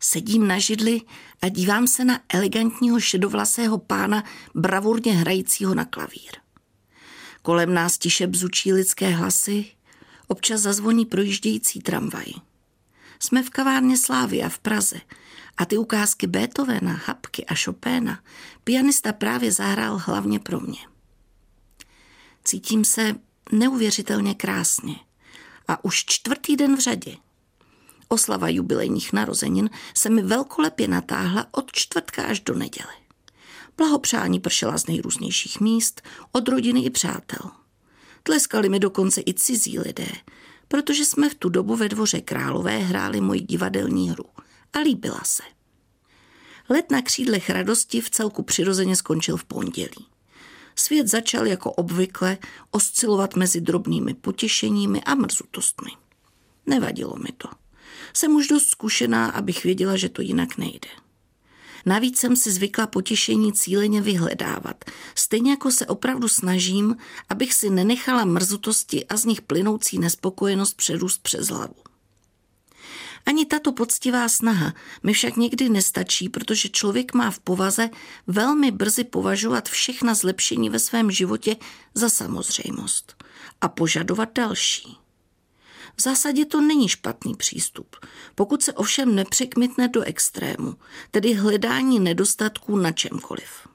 Sedím na židli a dívám se na elegantního šedovlasého pána bravurně hrajícího na klavír. Kolem nás tiše bzučí lidské hlasy, občas zazvoní projíždějící tramvaj. Jsme v kavárně Slávy a v Praze a ty ukázky Beethovena, Hapky a Chopéna pianista právě zahrál hlavně pro mě. Cítím se neuvěřitelně krásně a už čtvrtý den v řadě. Oslava jubilejních narozenin se mi velkolepě natáhla od čtvrtka až do neděle. Blahopřání pršela z nejrůznějších míst, od rodiny i přátel. Tleskali mi dokonce i cizí lidé, protože jsme v tu dobu ve dvoře králové hráli moji divadelní hru a líbila se. Let na křídlech radosti v celku přirozeně skončil v pondělí. Svět začal jako obvykle oscilovat mezi drobnými potěšeními a mrzutostmi. Nevadilo mi to. Jsem už dost zkušená, abych věděla, že to jinak nejde. Navíc jsem si zvykla potěšení cíleně vyhledávat, stejně jako se opravdu snažím, abych si nenechala mrzutosti a z nich plynoucí nespokojenost přerůst přes hlavu. Ani tato poctivá snaha mi však někdy nestačí, protože člověk má v povaze velmi brzy považovat všechna zlepšení ve svém životě za samozřejmost a požadovat další. V zásadě to není špatný přístup, pokud se ovšem nepřekmitne do extrému, tedy hledání nedostatků na čemkoliv.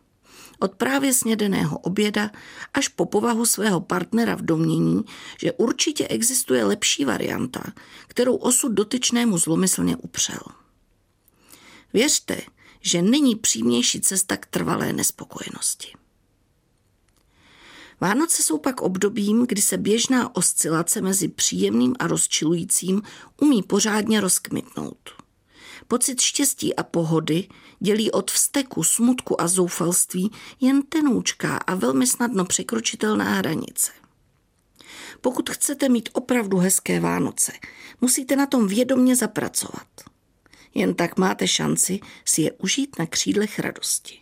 Od právě snědeného oběda až po povahu svého partnera v domění, že určitě existuje lepší varianta, kterou osud dotyčnému zlomyslně upřel. Věřte, že není přímější cesta k trvalé nespokojenosti. Vánoce jsou pak obdobím, kdy se běžná oscilace mezi příjemným a rozčilujícím umí pořádně rozkmitnout. Pocit štěstí a pohody dělí od vzteku, smutku a zoufalství jen tenoučká a velmi snadno překročitelná hranice. Pokud chcete mít opravdu hezké Vánoce, musíte na tom vědomně zapracovat. Jen tak máte šanci si je užít na křídlech radosti.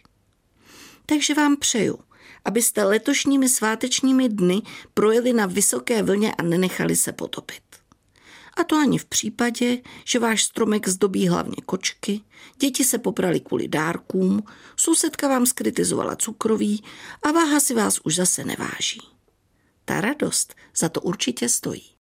Takže vám přeju, abyste letošními svátečními dny projeli na vysoké vlně a nenechali se potopit. A to ani v případě, že váš stromek zdobí hlavně kočky, děti se poprali kvůli dárkům, sousedka vám skritizovala cukroví a váha si vás už zase neváží. Ta radost za to určitě stojí.